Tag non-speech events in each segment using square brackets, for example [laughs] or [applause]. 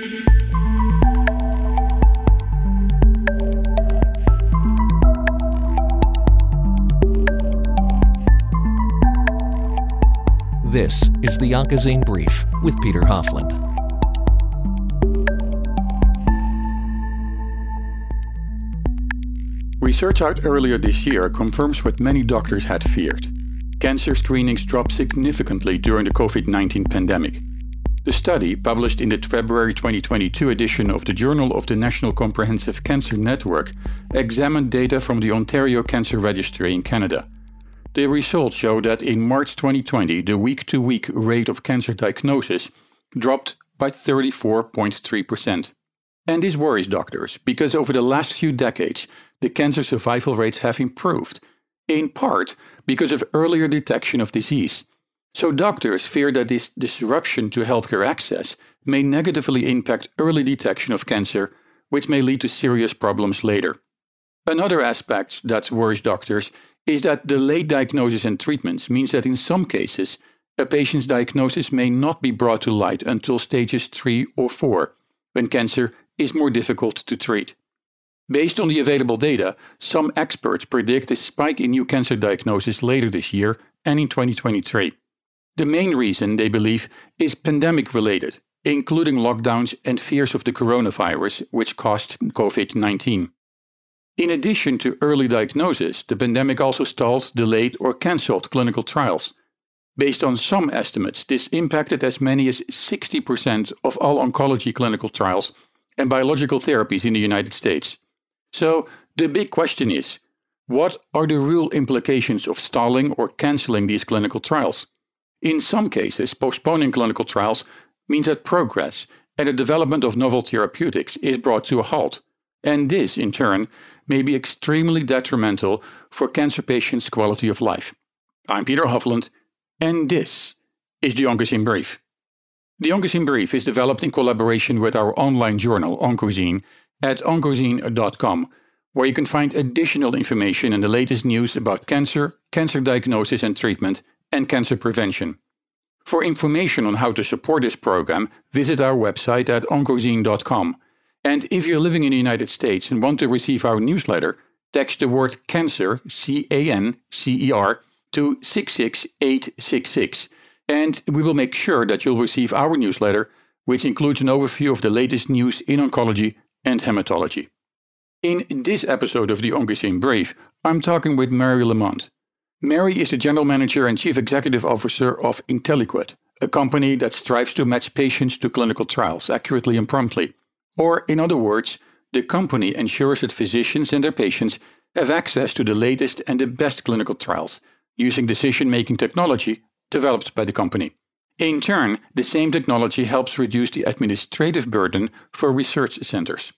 This is the Oncozine Brief with Peter Hofland. Research out earlier this year confirms what many doctors had feared. Cancer screenings dropped significantly during the COVID 19 pandemic. The study, published in the February 2022 edition of the Journal of the National Comprehensive Cancer Network, examined data from the Ontario Cancer Registry in Canada. The results show that in March 2020, the week to week rate of cancer diagnosis dropped by 34.3%. And this worries doctors because over the last few decades, the cancer survival rates have improved, in part because of earlier detection of disease. So, doctors fear that this disruption to healthcare access may negatively impact early detection of cancer, which may lead to serious problems later. Another aspect that worries doctors is that delayed diagnosis and treatments means that in some cases, a patient's diagnosis may not be brought to light until stages 3 or 4, when cancer is more difficult to treat. Based on the available data, some experts predict a spike in new cancer diagnosis later this year and in 2023. The main reason, they believe, is pandemic related, including lockdowns and fears of the coronavirus, which caused COVID 19. In addition to early diagnosis, the pandemic also stalled, delayed, or cancelled clinical trials. Based on some estimates, this impacted as many as 60% of all oncology clinical trials and biological therapies in the United States. So, the big question is what are the real implications of stalling or cancelling these clinical trials? In some cases, postponing clinical trials means that progress and the development of novel therapeutics is brought to a halt. And this, in turn, may be extremely detrimental for cancer patients' quality of life. I'm Peter Hofland, and this is the Oncozine Brief. The Oncozine Brief is developed in collaboration with our online journal, Oncozine, at oncozine.com, where you can find additional information and the latest news about cancer, cancer diagnosis and treatment, and cancer prevention. For information on how to support this program, visit our website at oncozine.com. And if you're living in the United States and want to receive our newsletter, text the word cancer, C A N C E R, to 66866. And we will make sure that you'll receive our newsletter, which includes an overview of the latest news in oncology and hematology. In this episode of the Oncozine Brief, I'm talking with Mary Lamont. Mary is the General Manager and Chief Executive Officer of Inteliquet, a company that strives to match patients to clinical trials accurately and promptly. Or, in other words, the company ensures that physicians and their patients have access to the latest and the best clinical trials using decision making technology developed by the company. In turn, the same technology helps reduce the administrative burden for research centers.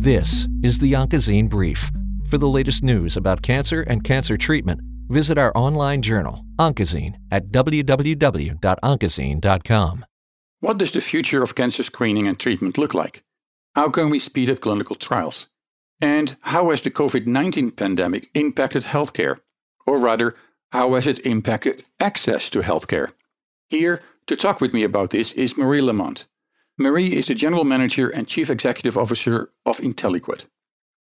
This is the Oncozine Brief. For the latest news about cancer and cancer treatment, Visit our online journal, Oncozine, at www.oncozine.com. What does the future of cancer screening and treatment look like? How can we speed up clinical trials? And how has the COVID 19 pandemic impacted healthcare? Or rather, how has it impacted access to healthcare? Here to talk with me about this is Marie Lamont. Marie is the General Manager and Chief Executive Officer of Inteliquet.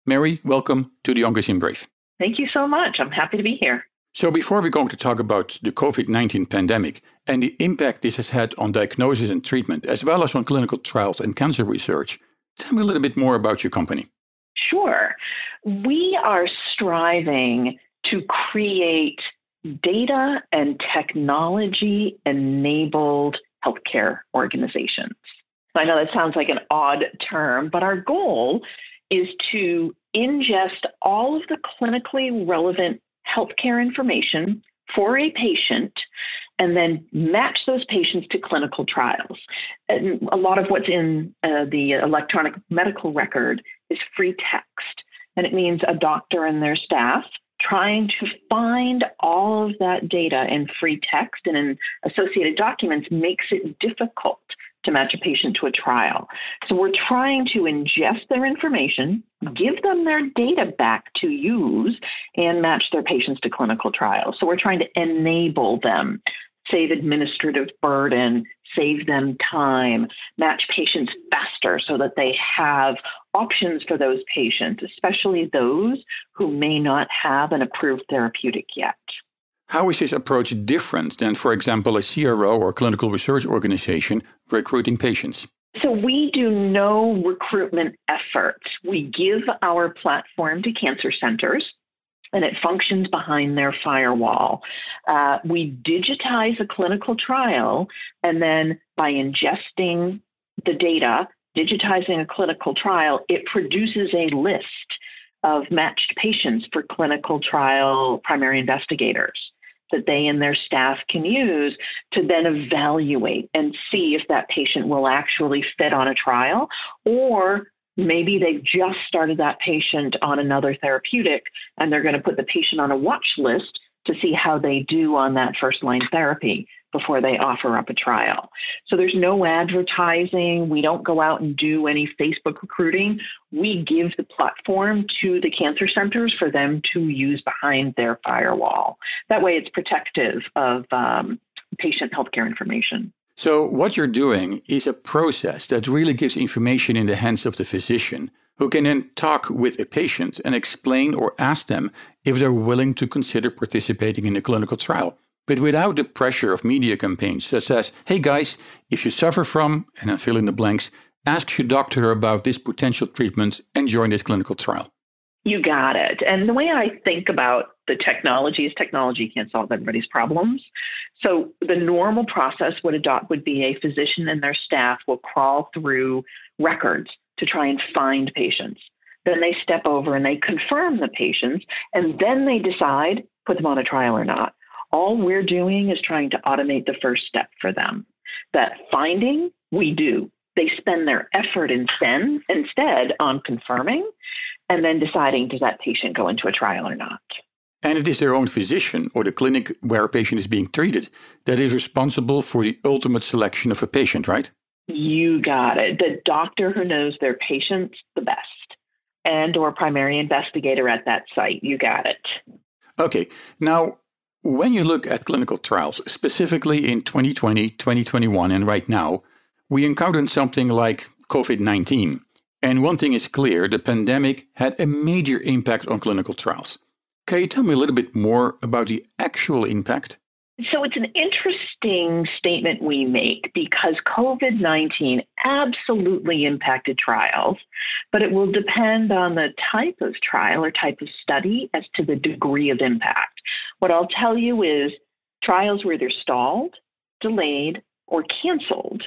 Mary, welcome to the Oncozine Brief. Thank you so much. I'm happy to be here. So, before we're going to talk about the COVID 19 pandemic and the impact this has had on diagnosis and treatment, as well as on clinical trials and cancer research, tell me a little bit more about your company. Sure. We are striving to create data and technology enabled healthcare organizations. I know that sounds like an odd term, but our goal is to ingest all of the clinically relevant healthcare information for a patient and then match those patients to clinical trials. And a lot of what's in uh, the electronic medical record is free text. And it means a doctor and their staff trying to find all of that data in free text and in associated documents makes it difficult to match a patient to a trial. So we're trying to ingest their information, give them their data back to use and match their patients to clinical trials. So we're trying to enable them, save administrative burden, save them time, match patients faster so that they have options for those patients, especially those who may not have an approved therapeutic yet. How is this approach different than, for example, a CRO or clinical research organization recruiting patients? So we do no recruitment efforts. We give our platform to cancer centers and it functions behind their firewall. Uh, we digitize a clinical trial, and then by ingesting the data, digitizing a clinical trial, it produces a list of matched patients for clinical trial primary investigators that they and their staff can use to then evaluate and see if that patient will actually fit on a trial or maybe they've just started that patient on another therapeutic and they're going to put the patient on a watch list to see how they do on that first line therapy before they offer up a trial. So there's no advertising. We don't go out and do any Facebook recruiting. We give the platform to the cancer centers for them to use behind their firewall. That way it's protective of um, patient healthcare information. So, what you're doing is a process that really gives information in the hands of the physician, who can then talk with a patient and explain or ask them if they're willing to consider participating in a clinical trial but without the pressure of media campaigns that says, hey guys, if you suffer from, and I fill in the blanks, ask your doctor about this potential treatment and join this clinical trial. You got it. And the way I think about the technology is technology can't solve everybody's problems. So the normal process would adopt would be a physician and their staff will crawl through records to try and find patients. Then they step over and they confirm the patients, and then they decide put them on a trial or not. All we're doing is trying to automate the first step for them. That finding, we do. They spend their effort instead, instead on confirming and then deciding does that patient go into a trial or not. And it is their own physician or the clinic where a patient is being treated that is responsible for the ultimate selection of a patient, right? You got it. The doctor who knows their patients the best and or primary investigator at that site. You got it. Okay. Now, when you look at clinical trials, specifically in 2020, 2021, and right now, we encountered something like COVID 19. And one thing is clear the pandemic had a major impact on clinical trials. Can you tell me a little bit more about the actual impact? So it's an interesting statement we make because COVID 19 absolutely impacted trials, but it will depend on the type of trial or type of study as to the degree of impact. What I'll tell you is trials were either stalled, delayed, or canceled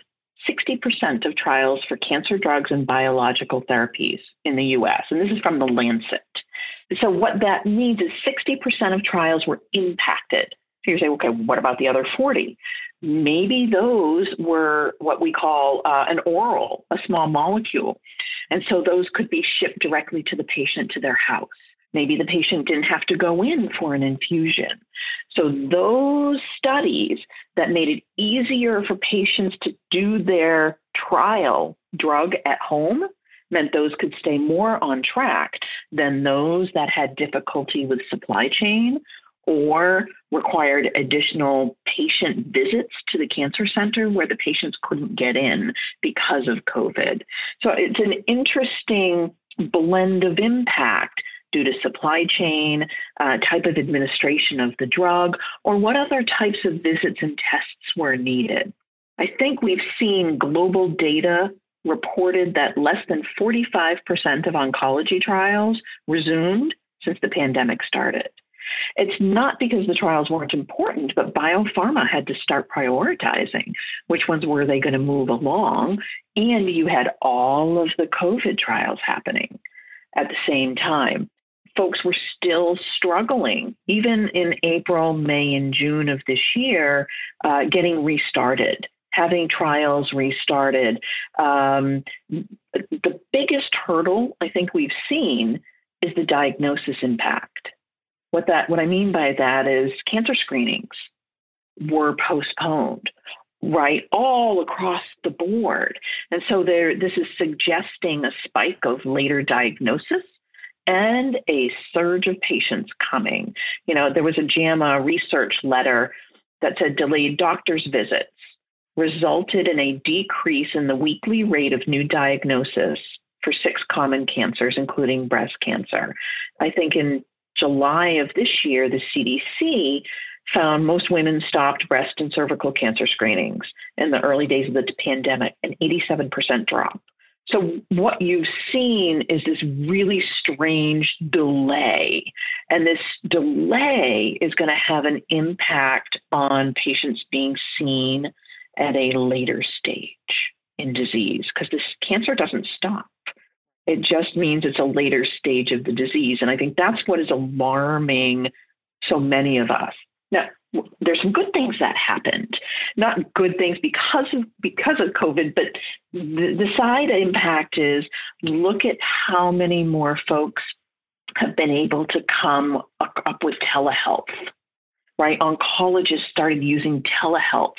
60% of trials for cancer drugs and biological therapies in the US. And this is from the Lancet. So, what that means is 60% of trials were impacted. So you say, okay, what about the other 40? Maybe those were what we call uh, an oral, a small molecule. And so those could be shipped directly to the patient to their house. Maybe the patient didn't have to go in for an infusion. So, those studies that made it easier for patients to do their trial drug at home meant those could stay more on track than those that had difficulty with supply chain or required additional patient visits to the cancer center where the patients couldn't get in because of COVID. So it's an interesting blend of impact due to supply chain, uh, type of administration of the drug, or what other types of visits and tests were needed. I think we've seen global data reported that less than 45% of oncology trials resumed since the pandemic started. It's not because the trials weren't important, but biopharma had to start prioritizing which ones were they going to move along. And you had all of the COVID trials happening at the same time. Folks were still struggling, even in April, May, and June of this year, uh, getting restarted having trials restarted. Um, the biggest hurdle I think we've seen is the diagnosis impact. What that what I mean by that is cancer screenings were postponed right all across the board and so there this is suggesting a spike of later diagnosis and a surge of patients coming. You know, there was a JAMA research letter that said delayed doctor's visits resulted in a decrease in the weekly rate of new diagnosis for six common cancers, including breast cancer. I think in July of this year, the CDC found most women stopped breast and cervical cancer screenings in the early days of the pandemic, an 87% drop. So, what you've seen is this really strange delay. And this delay is going to have an impact on patients being seen at a later stage in disease because this cancer doesn't stop. It just means it's a later stage of the disease. And I think that's what is alarming so many of us. Now, there's some good things that happened. Not good things because of because of COVID, but the, the side impact is look at how many more folks have been able to come up with telehealth right? Oncologists started using telehealth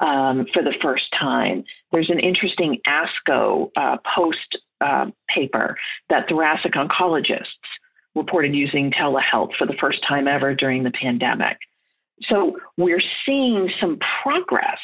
um, for the first time. There's an interesting ASCO uh, post uh, paper that thoracic oncologists reported using telehealth for the first time ever during the pandemic. So we're seeing some progress,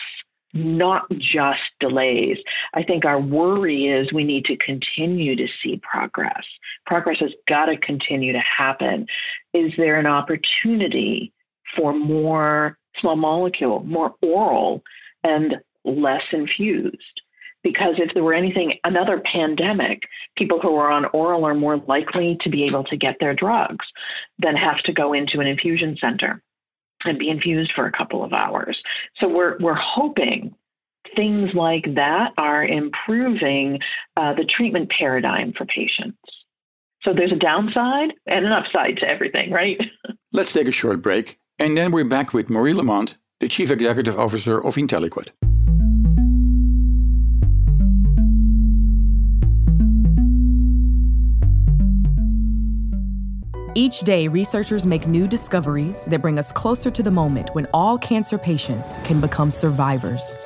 not just delays. I think our worry is we need to continue to see progress. Progress has got to continue to happen. Is there an opportunity for more small molecule, more oral, and less infused? Because if there were anything, another pandemic, people who are on oral are more likely to be able to get their drugs than have to go into an infusion center and be infused for a couple of hours. So we're we're hoping things like that are improving uh, the treatment paradigm for patients. So there's a downside and an upside to everything, right? [laughs] Let's take a short break, and then we're back with Marie Lamont, the Chief Executive Officer of Inteliquet. Each day, researchers make new discoveries that bring us closer to the moment when all cancer patients can become survivors.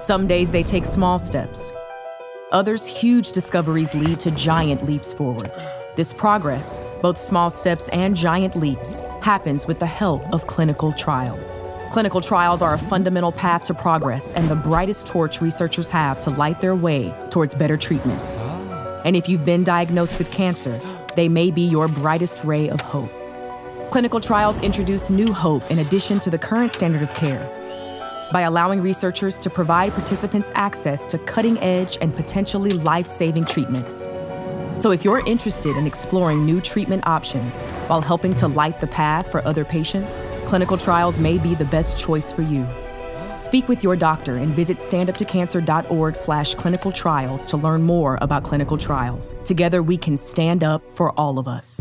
Some days they take small steps. Others, huge discoveries lead to giant leaps forward. This progress, both small steps and giant leaps, happens with the help of clinical trials. Clinical trials are a fundamental path to progress and the brightest torch researchers have to light their way towards better treatments. And if you've been diagnosed with cancer, they may be your brightest ray of hope. Clinical trials introduce new hope in addition to the current standard of care by allowing researchers to provide participants access to cutting edge and potentially life saving treatments. So, if you're interested in exploring new treatment options while helping to light the path for other patients, clinical trials may be the best choice for you. Speak with your doctor and visit standuptocancer.org slash clinical trials to learn more about clinical trials. Together we can stand up for all of us.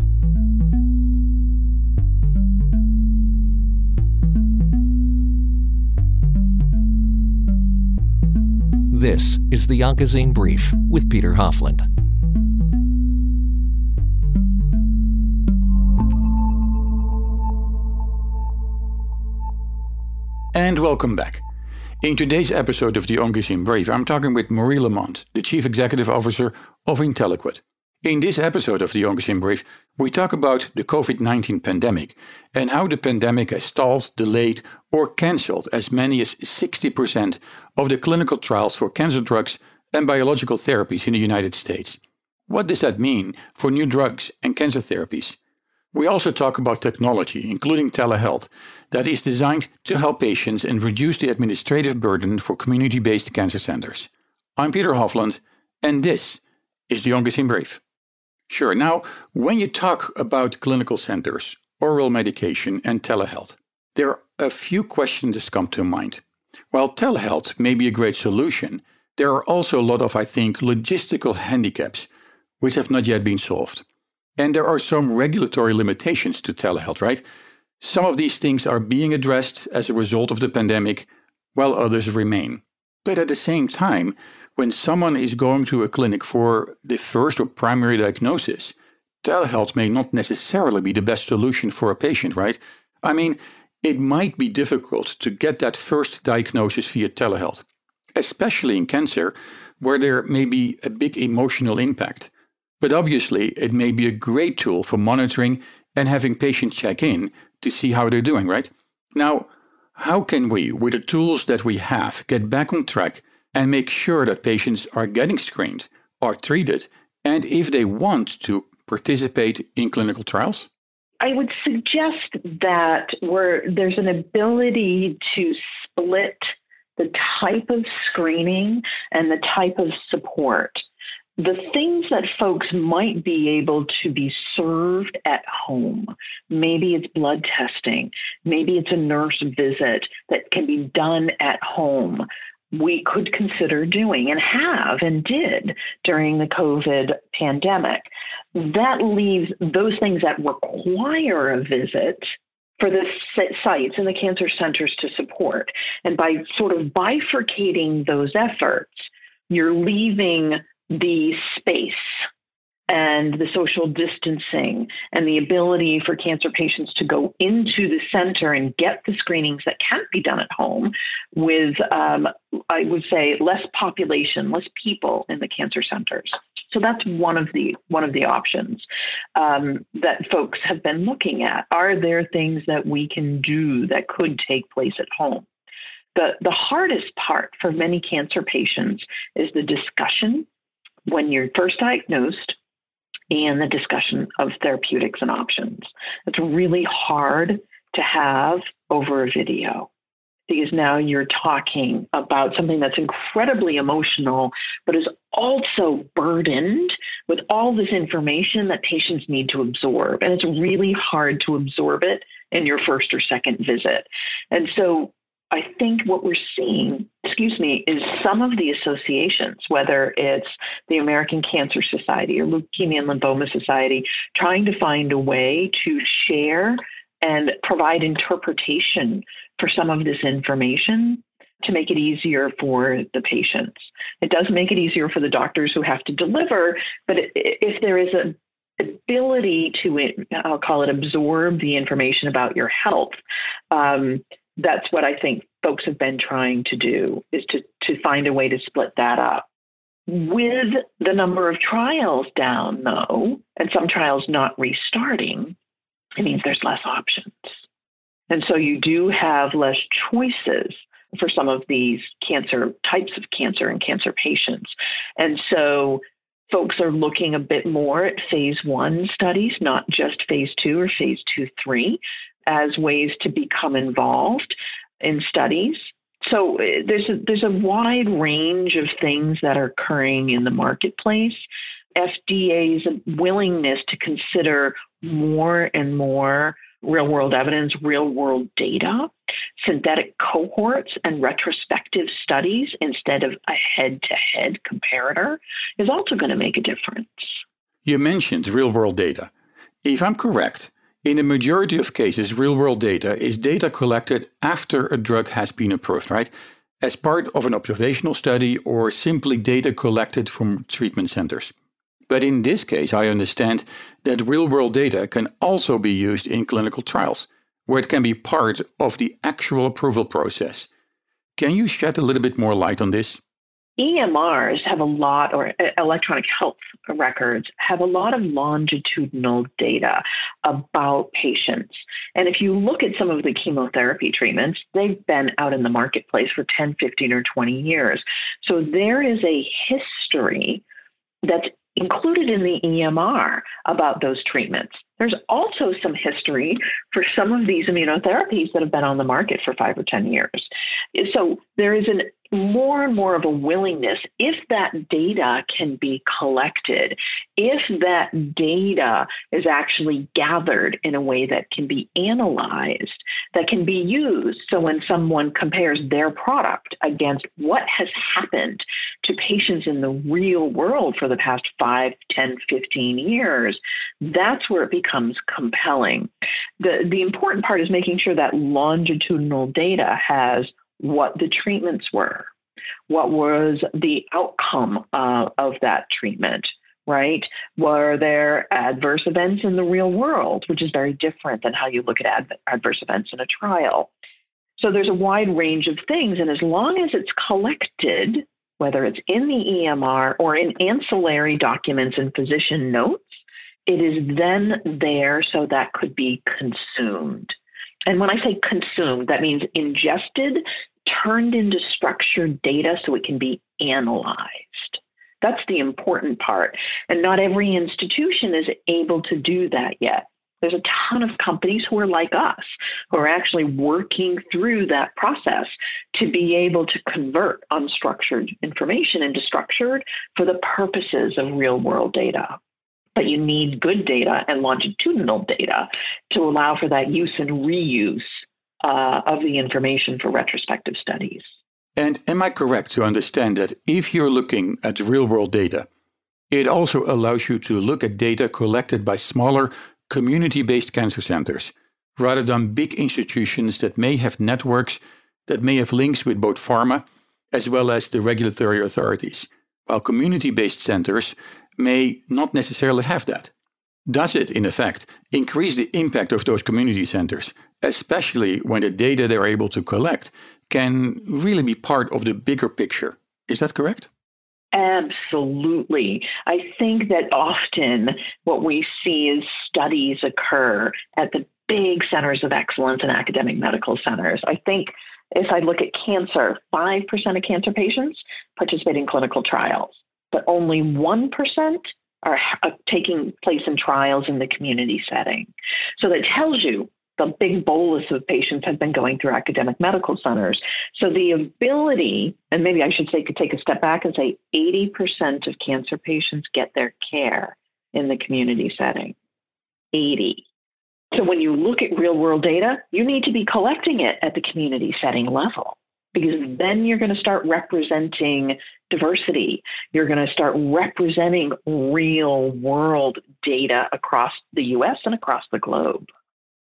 This is the Oncozine Brief with Peter Hofland. And welcome back. In today's episode of the Oncozine Brief, I'm talking with Marie Lamont, the Chief Executive Officer of Inteliquet. In this episode of the Oncozine Brief, we talk about the COVID 19 pandemic and how the pandemic has stalled, delayed, or cancelled as many as 60% of the clinical trials for cancer drugs and biological therapies in the United States. What does that mean for new drugs and cancer therapies? We also talk about technology, including telehealth, that is designed to help patients and reduce the administrative burden for community based cancer centers. I'm Peter Hofland, and this is the Oncozine Brief. Sure, now, when you talk about clinical centers, oral medication, and telehealth, there are a few questions that come to mind. While telehealth may be a great solution, there are also a lot of, I think, logistical handicaps which have not yet been solved. And there are some regulatory limitations to telehealth, right? Some of these things are being addressed as a result of the pandemic, while others remain. But at the same time, when someone is going to a clinic for the first or primary diagnosis, telehealth may not necessarily be the best solution for a patient, right? I mean, it might be difficult to get that first diagnosis via telehealth, especially in cancer, where there may be a big emotional impact. But obviously, it may be a great tool for monitoring and having patients check in to see how they're doing, right? Now, how can we, with the tools that we have, get back on track and make sure that patients are getting screened, are treated, and if they want to participate in clinical trials? I would suggest that where there's an ability to split the type of screening and the type of support the things that folks might be able to be served at home. Maybe it's blood testing, maybe it's a nurse visit that can be done at home. We could consider doing and have and did during the COVID pandemic. That leaves those things that require a visit for the sites and the cancer centers to support. And by sort of bifurcating those efforts, you're leaving the space and the social distancing and the ability for cancer patients to go into the center and get the screenings that can't be done at home with, um, I would say, less population, less people in the cancer centers. So that's one of the one of the options um, that folks have been looking at. Are there things that we can do that could take place at home? The the hardest part for many cancer patients is the discussion when you're first diagnosed and the discussion of therapeutics and options. It's really hard to have over a video because now you're talking about something that's incredibly emotional, but is also burdened with all this information that patients need to absorb. And it's really hard to absorb it in your first or second visit. And so I think what we're seeing, excuse me, is some of the associations, whether it's the American Cancer Society or Leukemia and Lymphoma Society, trying to find a way to share and provide interpretation for some of this information to make it easier for the patients. It does make it easier for the doctors who have to deliver, but if there is a ability to, I'll call it, absorb the information about your health, um, that's what I think folks have been trying to do is to, to find a way to split that up. With the number of trials down, though, and some trials not restarting, it means there's less options. And so you do have less choices for some of these cancer types of cancer and cancer patients. And so folks are looking a bit more at phase one studies, not just phase two or phase two, three, as ways to become involved in studies. So uh, there's a, there's a wide range of things that are occurring in the marketplace. FDA's willingness to consider more and more real world evidence, real world data, synthetic cohorts, and retrospective studies instead of a head to head comparator is also going to make a difference. You mentioned real world data. If I'm correct, in a majority of cases, real world data is data collected after a drug has been approved, right? As part of an observational study or simply data collected from treatment centers. But in this case, I understand that real world data can also be used in clinical trials, where it can be part of the actual approval process. Can you shed a little bit more light on this? EMRs have a lot, or uh, electronic health records have a lot of longitudinal data about patients. And if you look at some of the chemotherapy treatments, they've been out in the marketplace for 10, 15, or 20 years. So there is a history that's included in the EMR about those treatments. There's also some history for some of these immunotherapies that have been on the market for five or 10 years. So there is an more and more of a willingness, if that data can be collected, if that data is actually gathered in a way that can be analyzed, that can be used. So when someone compares their product against what has happened to patients in the real world for the past 5, 10, 15 years, that's where it becomes compelling. The, the important part is making sure that longitudinal data has what the treatments were, what was the outcome uh, of that treatment, right? Were there adverse events in the real world, which is very different than how you look at ad- adverse events in a trial? So there's a wide range of things, and as long as it's collected whether it's in the EMR or in ancillary documents and physician notes, it is then there so that could be consumed. And when I say consumed, that means ingested, turned into structured data so it can be analyzed. That's the important part. And not every institution is able to do that yet. There's a ton of companies who are like us, who are actually working through that process to be able to convert unstructured information into structured for the purposes of real world data. But you need good data and longitudinal data to allow for that use and reuse uh, of the information for retrospective studies. And am I correct to understand that if you're looking at real world data, it also allows you to look at data collected by smaller community based cancer centers rather than big institutions that may have networks that may have links with both pharma as well as the regulatory authorities, while community based centers may not necessarily have that. Does it, in effect, increase the impact of those community centers, especially when the data they're able to collect can really be part of the bigger picture? Is that correct? Absolutely. I think that often what we see is studies occur at the big centers of excellence and academic medical centers. I think if I look at cancer, 5% of cancer patients participate in clinical trials, but only 1% are uh, taking place in trials in the community setting. So that tells you the big bolus of patients have been going through academic medical centers. So the ability, and maybe I should say, could take a step back and say 80% of cancer patients get their care in the community setting. 80. So when you look at real world data, you need to be collecting it at the community setting level because then you're going to start representing diversity. You're going to start representing real world data across the US and across the globe.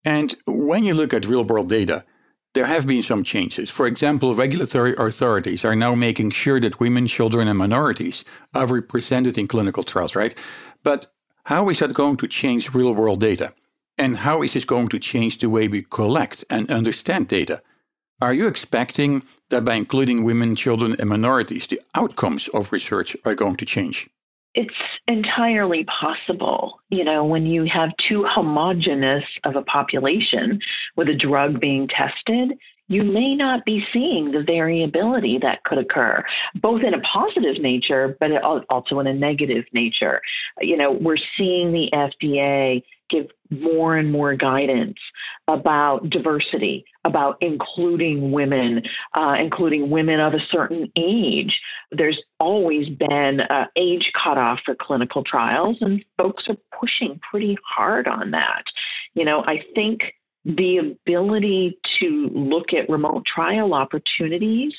And when you look at real world data, there have been some changes. For example, regulatory authorities are now making sure that women, children, and minorities are represented in clinical trials, right? But how is that going to change real world data? And how is this going to change the way we collect and understand data? Are you expecting that by including women, children, and minorities, the outcomes of research are going to change? It's entirely possible. You know, when you have too homogenous of a population with a drug being tested, you may not be seeing the variability that could occur, both in a positive nature, but also in a negative nature. You know, we're seeing the FDA give more and more guidance about diversity, about including women, uh, including women of a certain age. There's always been an age cutoff for clinical trials, and folks are pushing pretty hard on that. You know, I think the ability to look at remote trial opportunities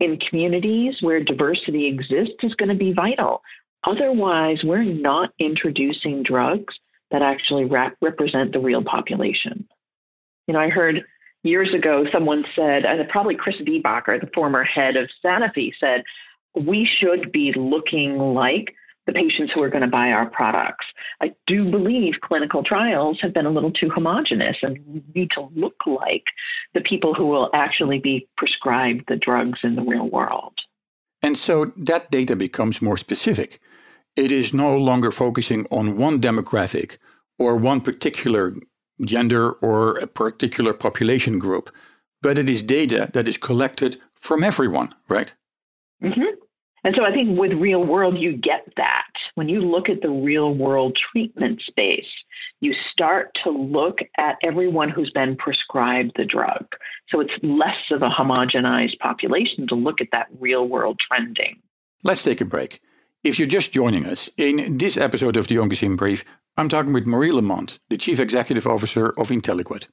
in communities where diversity exists is going to be vital. Otherwise, we're not introducing drugs that actually rep- represent the real population. You know, I heard years ago someone said, and probably Chris Viehbacher, the former head of Sanofi, said, we should be looking like the patients who are going to buy our products. I do believe clinical trials have been a little too homogenous and need to look like the people who will actually be prescribed the drugs in the real world. And so that data becomes more specific. It is no longer focusing on one demographic or one particular gender or a particular population group, but it is data that is collected from everyone, right? Mm-hmm. And so I think with real world, you get that. When you look at the real world treatment space, you start to look at everyone who's been prescribed the drug. So it's less of a homogenized population to look at that real world trending. Let's take a break. If you're just joining us, in this episode of the Oncozine Brief, I'm talking with Marie Lamont, the Chief Executive Officer of Inteliquet.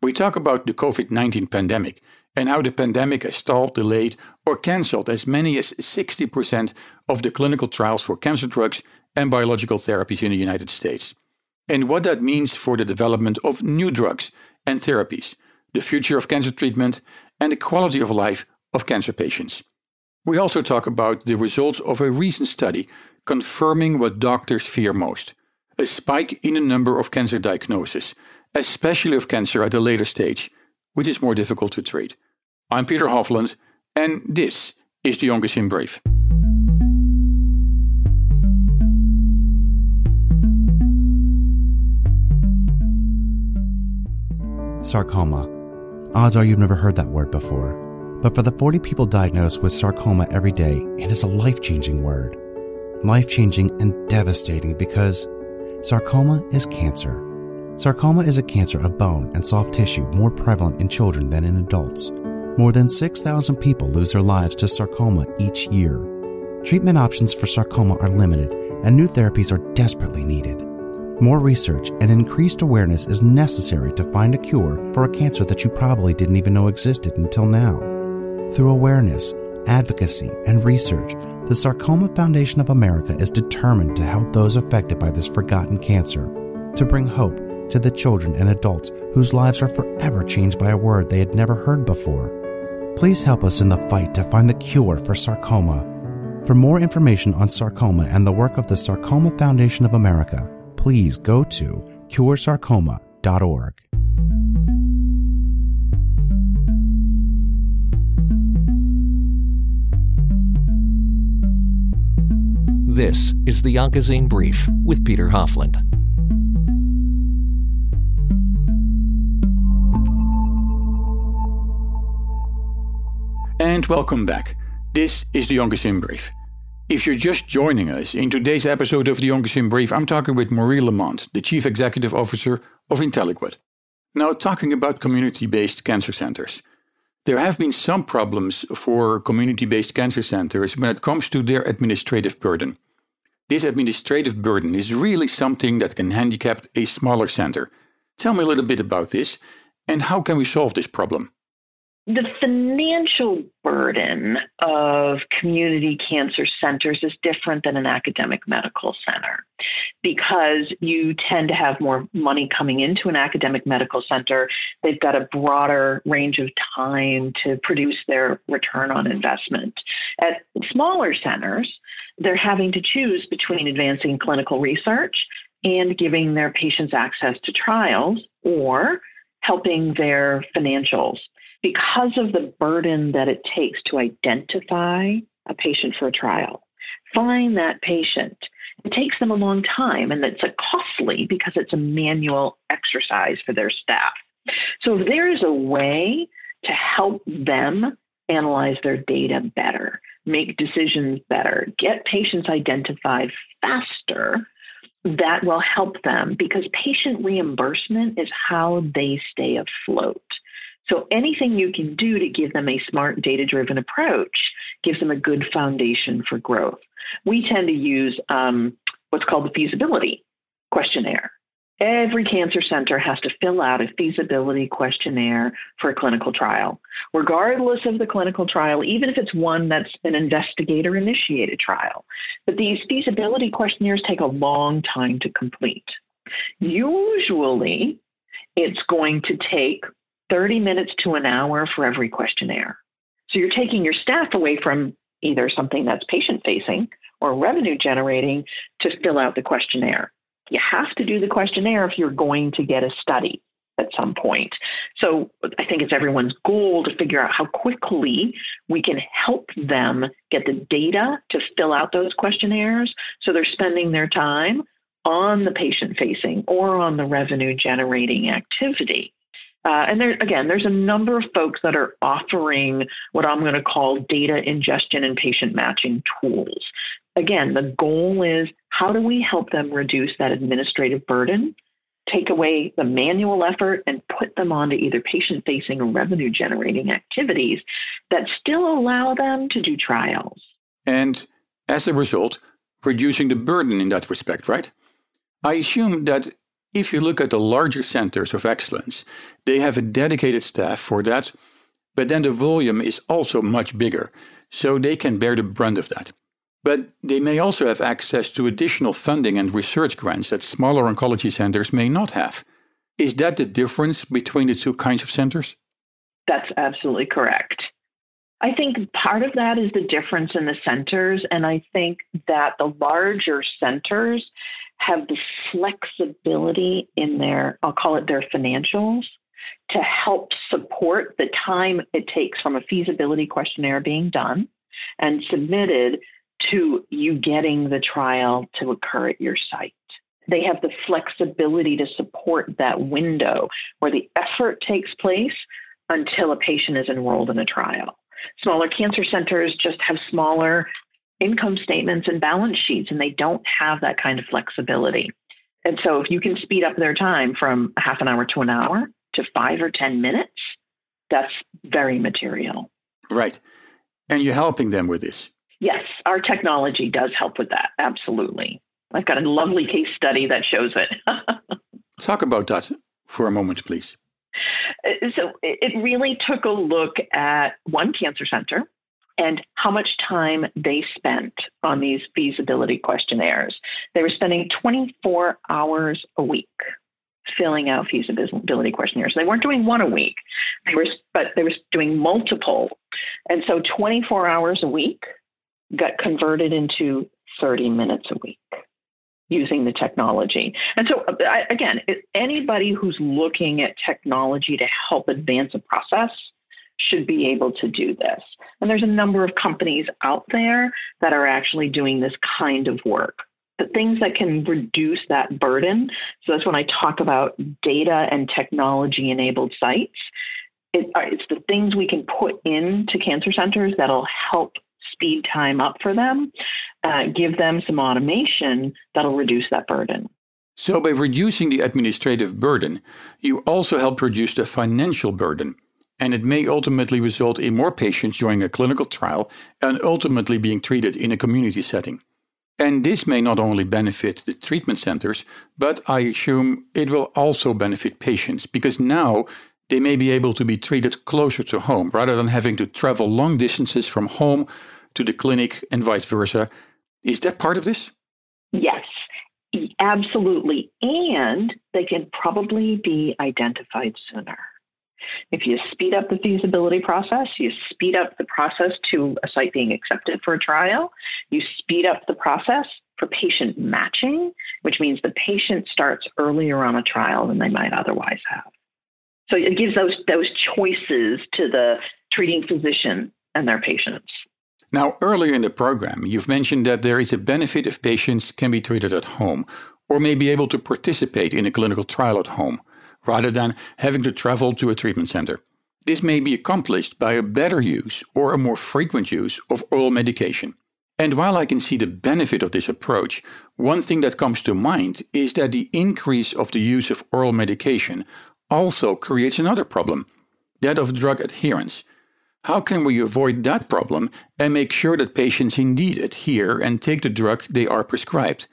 We talk about the COVID 19 pandemic and how the pandemic has stalled, delayed, or cancelled as many as 60% of the clinical trials for cancer drugs and biological therapies in the United States, and what that means for the development of new drugs and therapies, the future of cancer treatment, and the quality of life of cancer patients. We also talk about the results of a recent study confirming what doctors fear most a spike in the number of cancer diagnoses, especially of cancer at a later stage, which is more difficult to treat. I'm Peter Hofland, and this is The Oncozine Brief. Sarcoma. Odds are you've never heard that word before. But for the 40 people diagnosed with sarcoma every day, it is a life changing word. Life changing and devastating because sarcoma is cancer. Sarcoma is a cancer of bone and soft tissue more prevalent in children than in adults. More than 6,000 people lose their lives to sarcoma each year. Treatment options for sarcoma are limited, and new therapies are desperately needed. More research and increased awareness is necessary to find a cure for a cancer that you probably didn't even know existed until now. Through awareness, advocacy, and research, the Sarcoma Foundation of America is determined to help those affected by this forgotten cancer, to bring hope to the children and adults whose lives are forever changed by a word they had never heard before. Please help us in the fight to find the cure for sarcoma. For more information on sarcoma and the work of the Sarcoma Foundation of America, please go to curesarcoma.org. This is the Oncozine Brief with Peter Hofland. And welcome back. This is the Oncozine Brief. If you're just joining us, in today's episode of the Oncozine Brief, I'm talking with Marie Lamont, the Chief Executive Officer of Inteliquet. Now, talking about community based cancer centers. There have been some problems for community based cancer centers when it comes to their administrative burden. This administrative burden is really something that can handicap a smaller center. Tell me a little bit about this and how can we solve this problem? The financial burden of community cancer centers is different than an academic medical center because you tend to have more money coming into an academic medical center. They've got a broader range of time to produce their return on investment. At smaller centers, they're having to choose between advancing clinical research and giving their patients access to trials or helping their financials because of the burden that it takes to identify a patient for a trial, find that patient. It takes them a long time and it's a costly because it's a manual exercise for their staff. So if there is a way to help them analyze their data better, make decisions better, get patients identified faster, that will help them because patient reimbursement is how they stay afloat. So anything you can do to give them a smart data driven approach gives them a good foundation for growth. We tend to use um, what's called the feasibility questionnaire. Every cancer center has to fill out a feasibility questionnaire for a clinical trial, regardless of the clinical trial, even if it's one that's an investigator initiated trial. But these feasibility questionnaires take a long time to complete. Usually, it's going to take 30 minutes to an hour for every questionnaire. So you're taking your staff away from either something that's patient facing or revenue generating to fill out the questionnaire. You have to do the questionnaire if you're going to get a study at some point. So I think it's everyone's goal to figure out how quickly we can help them get the data to fill out those questionnaires so they're spending their time on the patient facing or on the revenue generating activity. Uh, and there, again, there's a number of folks that are offering what I'm going to call data ingestion and patient matching tools. Again, the goal is how do we help them reduce that administrative burden, take away the manual effort, and put them onto either patient facing or revenue generating activities that still allow them to do trials. And as a result, reducing the burden in that respect, right? I assume that if you look at the larger centers of excellence, they have a dedicated staff for that, but then the volume is also much bigger, so they can bear the brunt of that. But they may also have access to additional funding and research grants that smaller oncology centers may not have. Is that the difference between the two kinds of centers? That's absolutely correct. I think part of that is the difference in the centers. And I think that the larger centers have the flexibility in their, I'll call it their financials, to help support the time it takes from a feasibility questionnaire being done and submitted to you getting the trial to occur at your site. They have the flexibility to support that window where the effort takes place until a patient is enrolled in a trial. Smaller cancer centers just have smaller income statements and balance sheets, and they don't have that kind of flexibility. And so, if you can speed up their time from half an hour to an hour to five or 10 minutes, that's very material. Right. And you're helping them with this. Yes, our technology does help with that. Absolutely. I've got a lovely case study that shows it. [laughs] Talk about that for a moment, please. Uh, so, it really took a look at one cancer center and how much time they spent on these feasibility questionnaires. They were spending 24 hours a week filling out feasibility questionnaires. They weren't doing one a week. They were but they were doing multiple. And so 24 hours a week got converted into 30 minutes a week using the technology. And so, uh, again, anybody who's looking at technology to help advance a process should be able to do this. And there's a number of companies out there that are actually doing this kind of work. The things that can reduce that burden. So that's when I talk about data and technology enabled sites. It, uh, it's the things we can put into cancer centers that'll help speed time up for them, uh, give them some automation that'll reduce that burden. So, by reducing the administrative burden, you also help reduce the financial burden and it may ultimately result in more patients joining a clinical trial and ultimately being treated in a community setting. And this may not only benefit the treatment centers, but I assume it will also benefit patients because now they may be able to be treated closer to home rather than having to travel long distances from home to the clinic and vice versa. Is that part of this? Yes, absolutely. And they can probably be identified sooner. If you speed up the feasibility process, you speed up the process to a site being accepted for a trial, you speed up the process for patient matching, which means the patient starts earlier on a trial than they might otherwise have. So it gives those, those choices to the treating physician and their patients. Now, earlier in the program, you've mentioned that there is a benefit if patients can be treated at home or may be able to participate in a clinical trial at home rather than having to travel to a treatment center. This may be accomplished by a better use or a more frequent use of oral medication. And while I can see the benefit of this approach, one thing that comes to mind is that the increase of the use of oral medication also creates another problem that of drug adherence. How can we avoid that problem and make sure that patients indeed adhere and take the drug they are prescribed,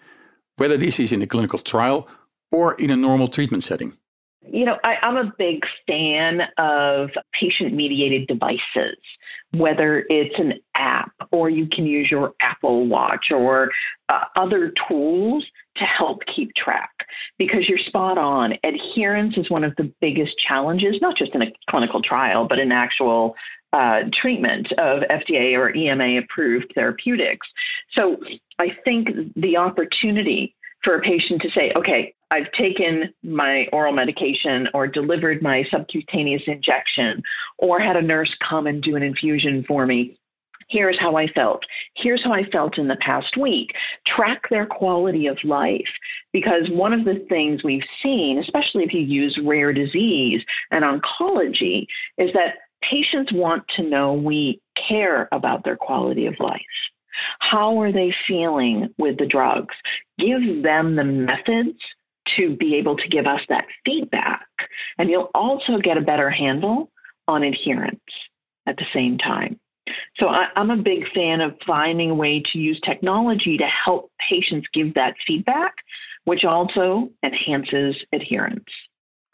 whether this is in a clinical trial or in a normal treatment setting? You know, I, am a big fan of patient mediated devices, whether it's an app or you can use your Apple Watch or uh, other tools to help keep track because you're spot on. Adherence is one of the biggest challenges, not just in a clinical trial, but in actual uh, treatment of FDA or EMA approved therapeutics. So I think the opportunity for a patient to say, okay, I've taken my oral medication or delivered my subcutaneous injection or had a nurse come and do an infusion for me. Here's how I felt. Here's how I felt in the past week. Track their quality of life. Because one of the things we've seen, especially if you use rare disease and oncology, is that patients want to know we care about their quality of life. How are they feeling with the drugs? Give them the methods to be able to give us that feedback. And you'll also get a better handle on adherence at the same time. So I, am a big fan of finding a way to use technology to help patients give that feedback, which also enhances adherence.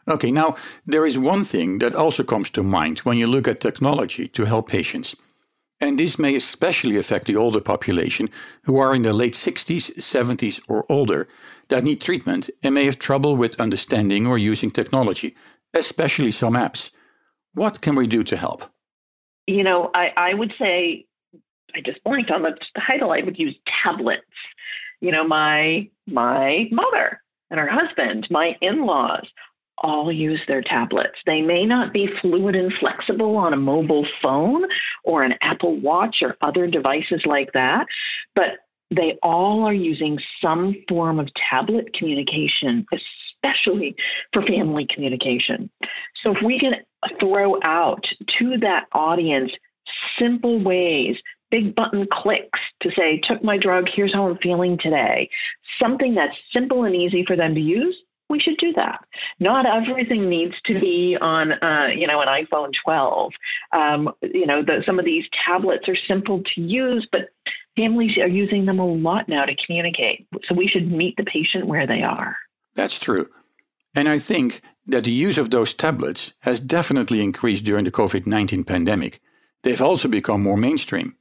Okay, now there is one thing that also comes to mind when you look at technology to help patients. And this may especially affect the older population who are in their late 60s, 70s, or older that need treatment and may have trouble with understanding or using technology, especially some apps. What can we do to help? You know, I, I would say, I just blanked on the title, I would use tablets. You know, my my mother and her husband, my in-laws, all use their tablets. They may not be fluid and flexible on a mobile phone or an Apple Watch or other devices like that, but they all are using some form of tablet communication, especially for family communication. So if we can throw out to that audience simple ways, big button clicks to say, took my drug, here's how I'm feeling today, something that's simple and easy for them to use, we should do that. Not everything needs to be on, uh, you know, an iPhone 12. Um, you know, the, some of these tablets are simple to use, but families are using them a lot now to communicate. So we should meet the patient where they are. That's true. And I think that the use of those tablets has definitely increased during the COVID 19 pandemic. They've also become more mainstream.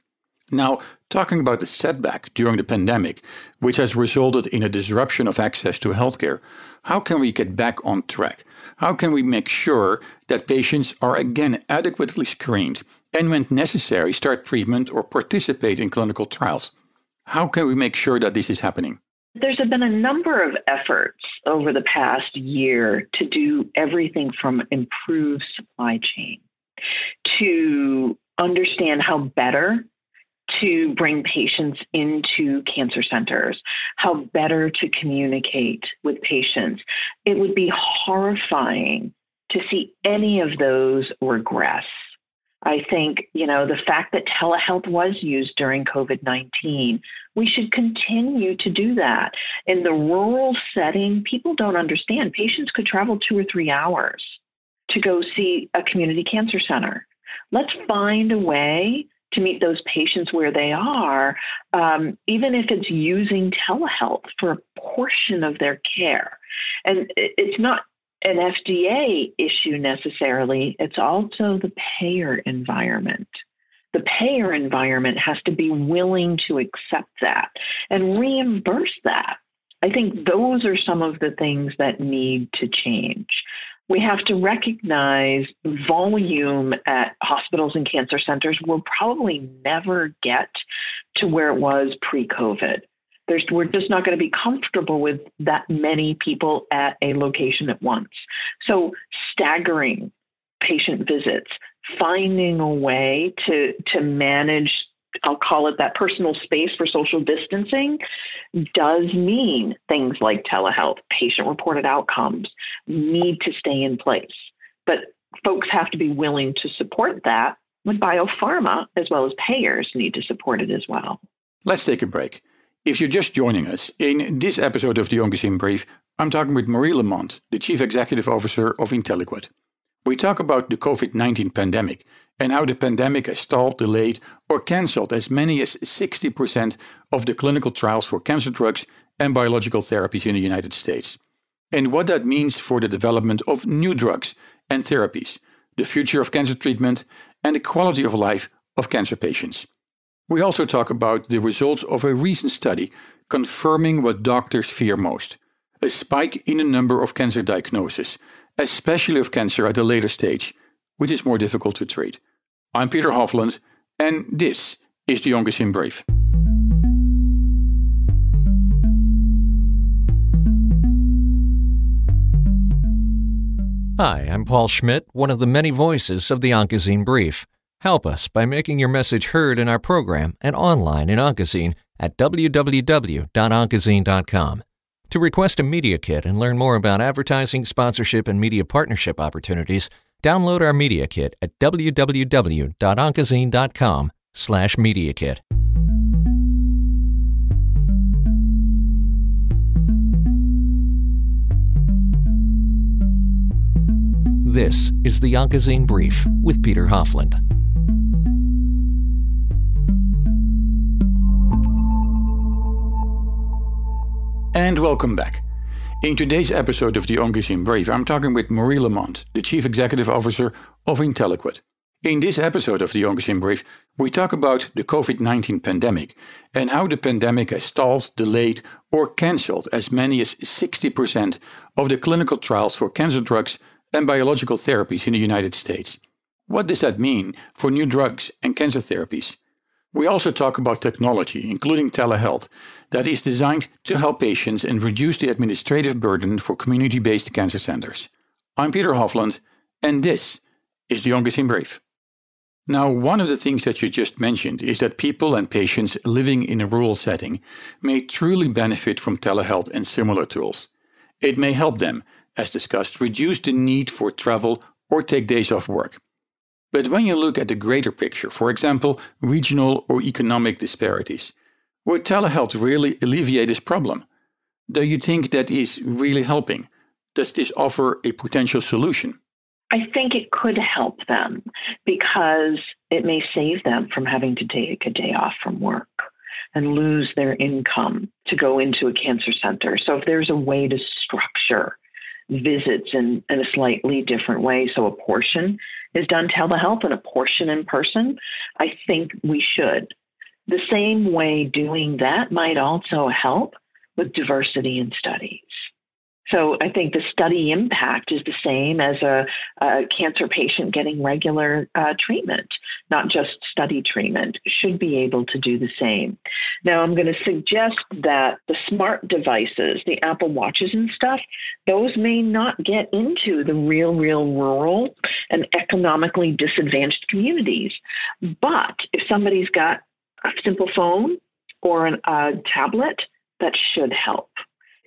Now, talking about the setback during the pandemic, which has resulted in a disruption of access to healthcare, how can we get back on track? How can we make sure that patients are again adequately screened and, when necessary, start treatment or participate in clinical trials? How can we make sure that this is happening? There's been a number of efforts over the past year to do everything from improve supply chain to understand how better to bring patients into cancer centers, how better to communicate with patients. It would be horrifying to see any of those regress. I think, you know, the fact that telehealth was used during COVID 19, we should continue to do that. In the rural setting, people don't understand. Patients could travel two or three hours to go see a community cancer center. Let's find a way to meet those patients where they are, um, even if it's using telehealth for a portion of their care. And it's not an FDA issue necessarily, it's also the payer environment. The payer environment has to be willing to accept that and reimburse that. I think those are some of the things that need to change we have to recognize volume at hospitals and cancer centers will probably never get to where it was pre COVID. We're just not going to be comfortable with that many people at a location at once. So, staggering patient visits, finding a way to, to manage I'll call it that personal space for social distancing does mean things like telehealth, patient reported outcomes need to stay in place. But folks have to be willing to support that. And biopharma, as well as payers, need to support it as well. Let's take a break. If you're just joining us, in this episode of the Oncozine Brief, I'm talking with Marie Lamont, the Chief Executive Officer of Inteliquet. We talk about the COVID 19 pandemic and how the pandemic has stalled, delayed, or cancelled as many as 60% of the clinical trials for cancer drugs and biological therapies in the United States, and what that means for the development of new drugs and therapies, the future of cancer treatment, and the quality of life of cancer patients. We also talk about the results of a recent study confirming what doctors fear most a spike in the number of cancer diagnoses, especially of cancer at a later stage which is more difficult to treat. I'm Peter Hofland, and this is the Oncozine Brief. Hi, I'm Paul Schmidt, one of the many voices of the Oncozine Brief. Help us by making your message heard in our program and online in Oncozine at www.oncozine.com. To request a media kit and learn more about advertising, sponsorship, and media partnership opportunities, Download our Media Kit at www.oncozine.com slash Media Kit. This is the Oncozine Brief with Peter Hofland. And welcome back. In today's episode of the Oncozine Brief, I'm talking with Marie Lamont, the Chief Executive Officer of Inteliquet. In this episode of the Oncozine Brief, we talk about the COVID 19 pandemic and how the pandemic has stalled, delayed, or cancelled as many as 60% of the clinical trials for cancer drugs and biological therapies in the United States. What does that mean for new drugs and cancer therapies? We also talk about technology, including telehealth, that is designed to help patients and reduce the administrative burden for community based cancer centers. I'm Peter Hofland, and this is the Oncozine Brief. Now, one of the things that you just mentioned is that people and patients living in a rural setting may truly benefit from telehealth and similar tools. It may help them, as discussed, reduce the need for travel or take days off work. But when you look at the greater picture, for example, regional or economic disparities, would telehealth really alleviate this problem? Do you think that is really helping? Does this offer a potential solution? I think it could help them because it may save them from having to take a day off from work and lose their income to go into a cancer center. So if there's a way to structure visits in, in a slightly different way, so a portion is done telehealth and a portion in person, I think we should. The same way doing that might also help with diversity in studies. So I think the study impact is the same as a, a cancer patient getting regular uh, treatment, not just study treatment, should be able to do the same. Now I'm going to suggest that the smart devices, the Apple Watches and stuff, those may not get into the real, real rural and economically disadvantaged communities. But if somebody's got a simple phone or a tablet, that should help.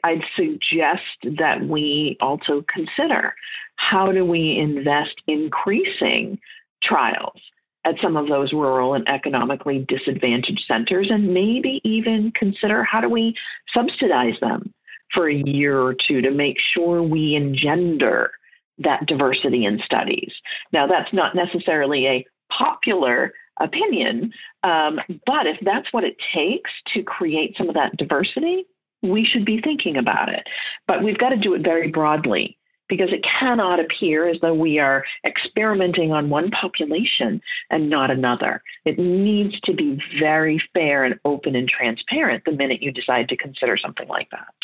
I'd suggest that we also consider how do we invest increasing trials at some of those rural and economically disadvantaged centers and maybe even consider how do we subsidize them for a year or two to make sure we engender that diversity in studies. Now, that's not necessarily a popular opinion, um, but if that's what it takes to create some of that diversity, we should be thinking about it. But we've got to do it very broadly because it cannot appear as though we are experimenting on one population and not another. It needs to be very fair and open and transparent the minute you decide to consider something like that.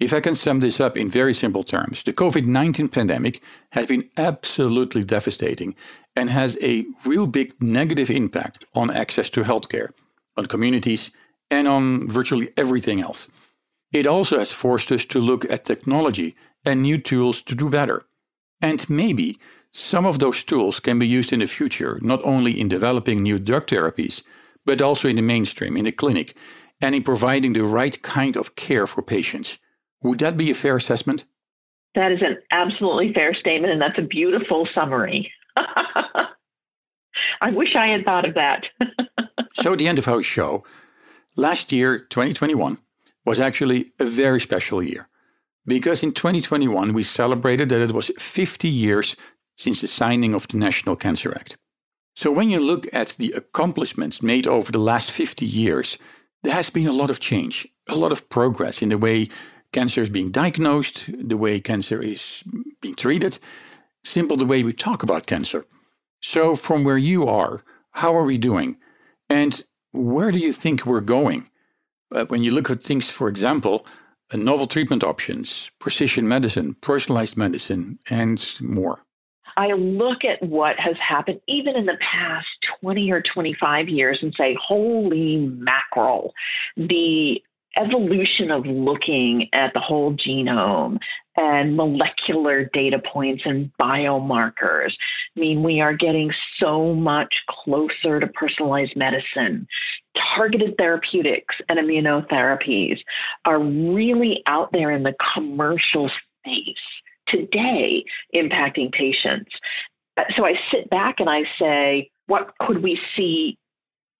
If I can sum this up in very simple terms, the COVID 19 pandemic has been absolutely devastating and has a real big negative impact on access to healthcare, on communities, and on virtually everything else. It also has forced us to look at technology and new tools to do better. And maybe some of those tools can be used in the future, not only in developing new drug therapies, but also in the mainstream, in the clinic, and in providing the right kind of care for patients. Would that be a fair assessment? That is an absolutely fair statement, and that's a beautiful summary. [laughs] I wish I had thought of that. [laughs] so, at the end of our show, Last year, 2021, was actually a very special year because in 2021 we celebrated that it was 50 years since the signing of the National Cancer Act. So when you look at the accomplishments made over the last 50 years, there has been a lot of change, a lot of progress in the way cancer is being diagnosed, the way cancer is being treated, simple the way we talk about cancer. So from where you are, how are we doing? And where do you think we're going? Uh, when you look at things, for example, novel treatment options, precision medicine, personalized medicine, and more. I look at what has happened even in the past 20 or 25 years and say, holy mackerel, the evolution of looking at the whole genome and molecular data points and biomarkers I mean we are getting so much closer to personalized medicine. Targeted therapeutics and immunotherapies are really out there in the commercial space today impacting patients. So I sit back and I say, what could we see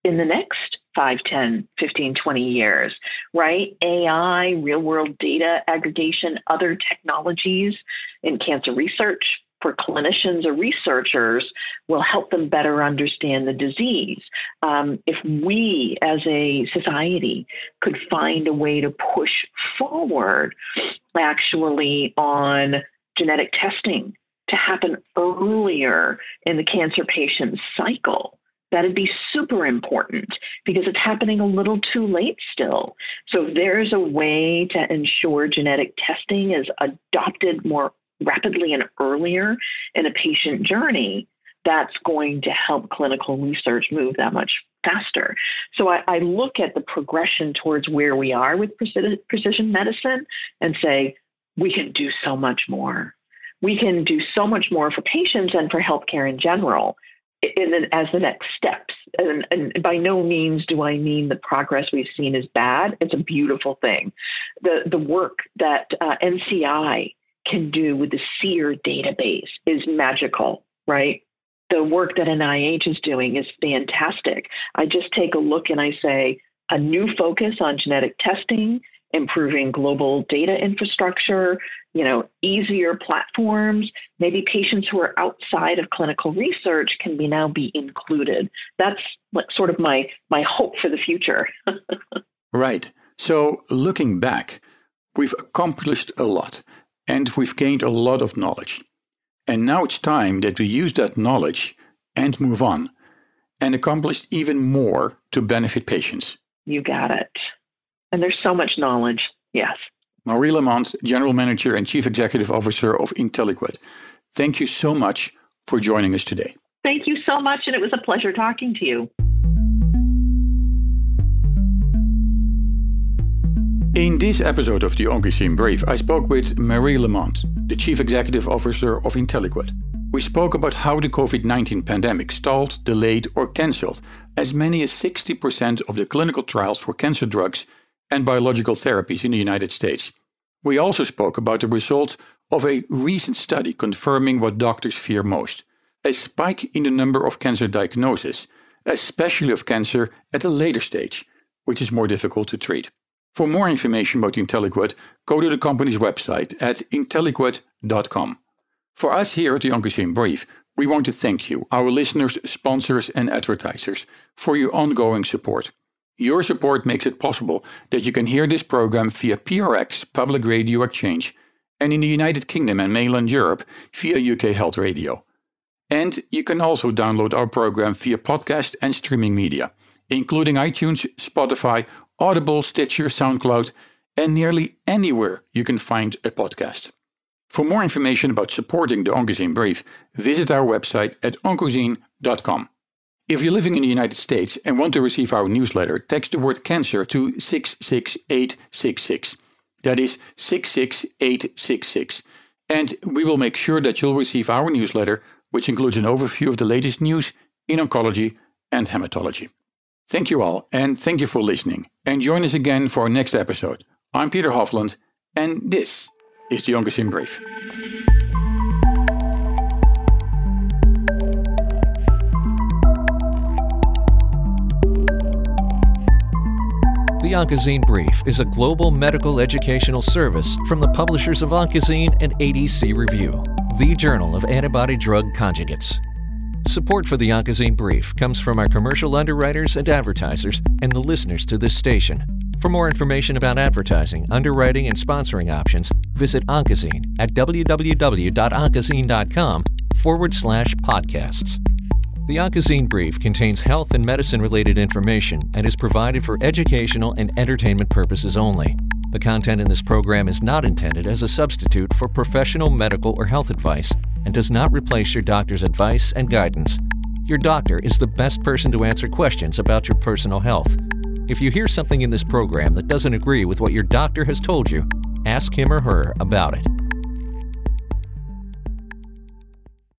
in the next 5, 10, 15, 20 years, right? AI, real world data aggregation, other technologies in cancer research for clinicians or researchers will help them better understand the disease. Um, if we as a society could find a way to push forward actually on genetic testing to happen earlier in the cancer patient's cycle That'd be super important because it's happening a little too late still. So if there's a way to ensure genetic testing is adopted more rapidly and earlier in a patient journey, that's going to help clinical research move that much faster. So I, I look at the progression towards where we are with precision, medicine and say, we can do so much more. We can do so much more for patients and for healthcare in general in, as the next steps. And, and, by no means do I mean the progress we've seen is bad. It's a beautiful thing. The the work that uh, NCI can do with the SEER database is magical, right? The work that NIH is doing is fantastic. I just take a look and I say a new focus on genetic testing, improving global data infrastructure, you know, easier platforms. Maybe patients who are outside of clinical research can be now be included. That's like sort of my my hope for the future. [laughs] right. So looking back, we've accomplished a lot and we've gained a lot of knowledge. And now it's time that we use that knowledge and move on and accomplish even more to benefit patients. You got it. And there's so much knowledge. Yes. Marie Lamont, General Manager and Chief Executive Officer of Inteliquet. Thank you so much for joining us today. Thank you so much, and it was a pleasure talking to you. In this episode of the Oncozine Brief, I spoke with Marie Lamont, the Chief Executive Officer of Inteliquet. We spoke about how the COVID 19 pandemic stalled, delayed, or cancelled as many as 60% of the clinical trials for cancer drugs and biological therapies in the United States. We also spoke about the results of a recent study confirming what doctors fear most a spike in the number of cancer diagnoses, especially of cancer at a later stage, which is more difficult to treat. For more information about Inteliquet, go to the company's website at inteliquet.com. For us here at the Oncozine Brief, we want to thank you, our listeners, sponsors, and advertisers, for your ongoing support. Your support makes it possible that you can hear this program via PRX Public Radio Exchange and in the United Kingdom and mainland Europe via UK Health Radio. And you can also download our program via podcast and streaming media, including iTunes, Spotify, Audible, Stitcher, SoundCloud, and nearly anywhere you can find a podcast. For more information about supporting the Oncozine Brief, visit our website at oncozine.com. If you're living in the United States and want to receive our newsletter, text the word cancer to 66866. That is 66866. And we will make sure that you'll receive our newsletter, which includes an overview of the latest news in oncology and hematology. Thank you all, and thank you for listening. And join us again for our next episode. I'm Peter Hofland, and this is the Oncozine Brief. The Oncozine Brief is a global medical educational service from the publishers of Oncozine and ADC Review, the journal of antibody drug conjugates. Support for the Oncozine Brief comes from our commercial underwriters and advertisers and the listeners to this station. For more information about advertising, underwriting, and sponsoring options, visit Oncozine at www.oncozine.com forward slash podcasts. The Oncozine Brief contains health and medicine related information and is provided for educational and entertainment purposes only. The content in this program is not intended as a substitute for professional medical or health advice and does not replace your doctor's advice and guidance. Your doctor is the best person to answer questions about your personal health. If you hear something in this program that doesn't agree with what your doctor has told you, ask him or her about it.